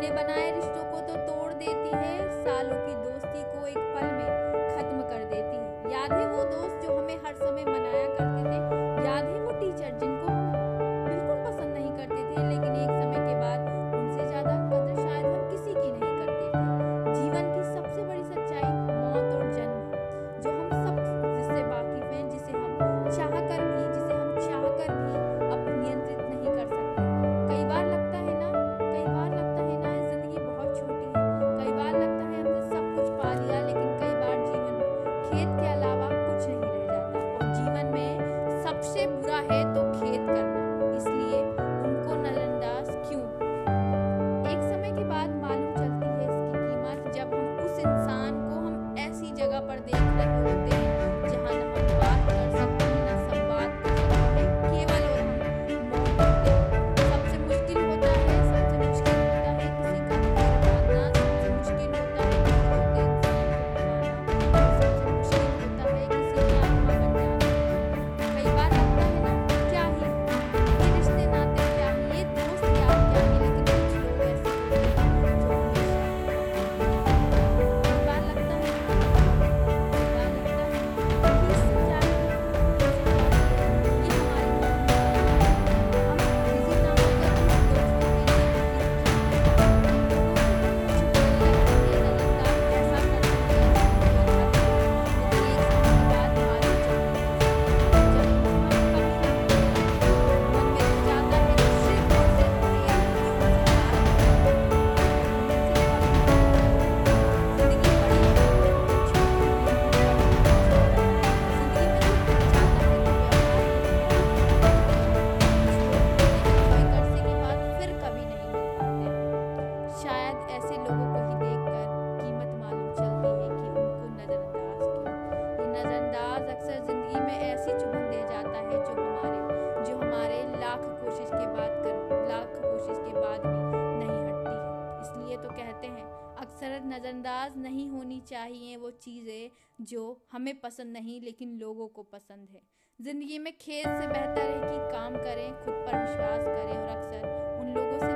ने बनाए रिश्तों बाद भी नहीं हटती है। इसलिए तो कहते हैं, अक्सर नज़रअंदाज नहीं होनी चाहिए वो चीज़ें जो हमें पसंद नहीं लेकिन लोगों को पसंद है। ज़िंदगी में खेल से बेहतर है कि काम करें, खुद पर विश्वास करें और अक्सर उन लोगों से